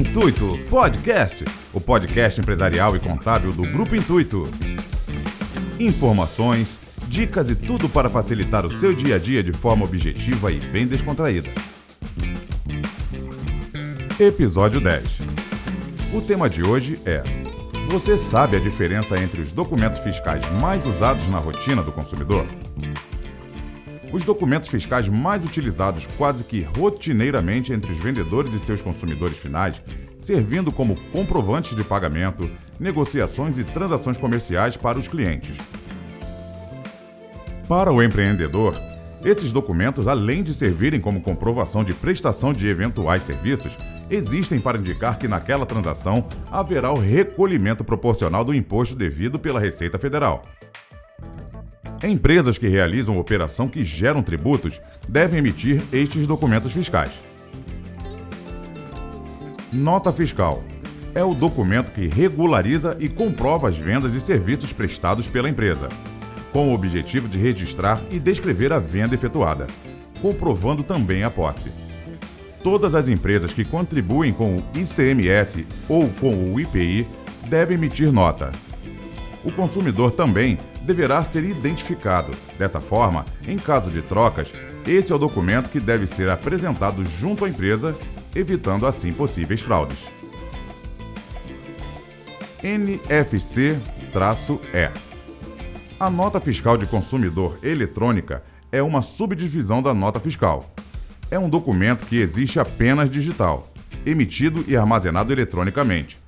Intuito Podcast, o podcast empresarial e contábil do Grupo Intuito. Informações, dicas e tudo para facilitar o seu dia a dia de forma objetiva e bem descontraída. Episódio 10. O tema de hoje é: Você sabe a diferença entre os documentos fiscais mais usados na rotina do consumidor? Os documentos fiscais mais utilizados quase que rotineiramente entre os vendedores e seus consumidores finais, servindo como comprovantes de pagamento, negociações e transações comerciais para os clientes. Para o empreendedor, esses documentos, além de servirem como comprovação de prestação de eventuais serviços, existem para indicar que naquela transação haverá o recolhimento proporcional do imposto devido pela Receita Federal. Empresas que realizam operação que geram tributos devem emitir estes documentos fiscais. Nota fiscal é o documento que regulariza e comprova as vendas e serviços prestados pela empresa, com o objetivo de registrar e descrever a venda efetuada, comprovando também a posse. Todas as empresas que contribuem com o ICMS ou com o IPI devem emitir nota. O consumidor também deverá ser identificado. Dessa forma, em caso de trocas, esse é o documento que deve ser apresentado junto à empresa, evitando assim possíveis fraudes. NFC-E A nota fiscal de consumidor eletrônica é uma subdivisão da nota fiscal. É um documento que existe apenas digital, emitido e armazenado eletronicamente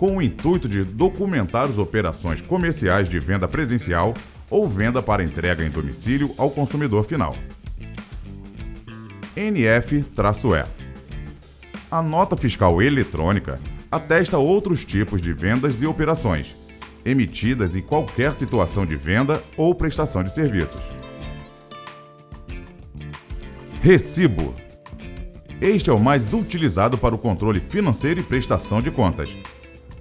com o intuito de documentar as operações comerciais de venda presencial ou venda para entrega em domicílio ao consumidor final. NF-E A nota fiscal eletrônica atesta outros tipos de vendas e operações, emitidas em qualquer situação de venda ou prestação de serviços. Recibo este é o mais utilizado para o controle financeiro e prestação de contas.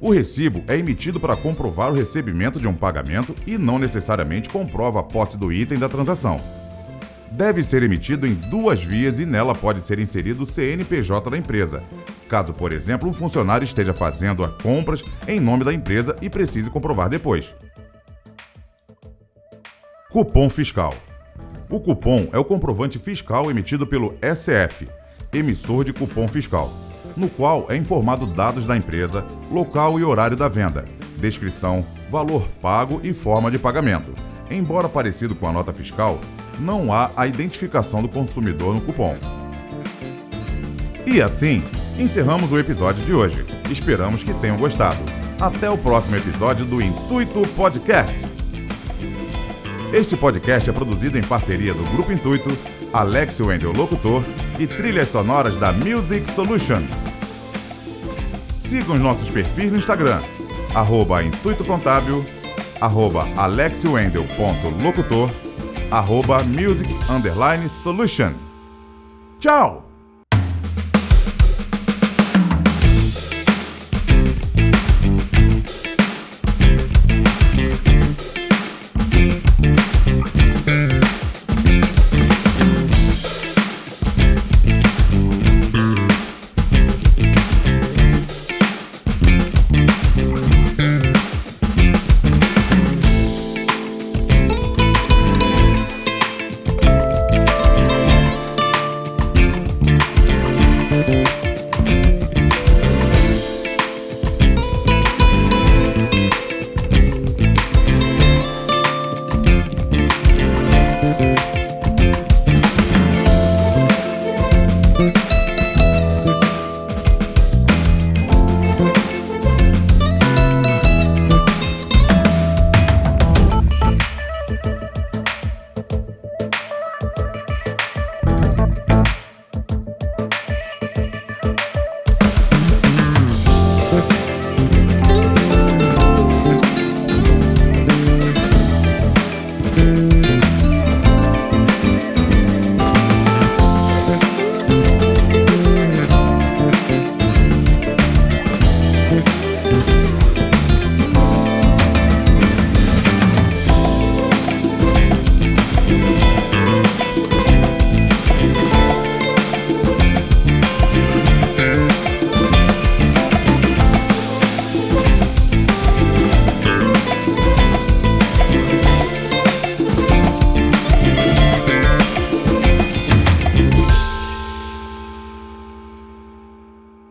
O recibo é emitido para comprovar o recebimento de um pagamento e não necessariamente comprova a posse do item da transação. Deve ser emitido em duas vias e nela pode ser inserido o CNPJ da empresa, caso, por exemplo, um funcionário esteja fazendo compras em nome da empresa e precise comprovar depois. Cupom fiscal. O cupom é o comprovante fiscal emitido pelo SF, emissor de cupom fiscal no qual é informado dados da empresa, local e horário da venda, descrição, valor pago e forma de pagamento. Embora parecido com a nota fiscal, não há a identificação do consumidor no cupom. E assim, encerramos o episódio de hoje. Esperamos que tenham gostado. Até o próximo episódio do Intuito Podcast. Este podcast é produzido em parceria do Grupo Intuito, Alex Wendel Locutor e trilhas sonoras da Music Solution. Sigam os nossos perfis no Instagram, arroba Intuito Contábil, arroba alexiwendel.locutor, arroba music underline solution. Tchau!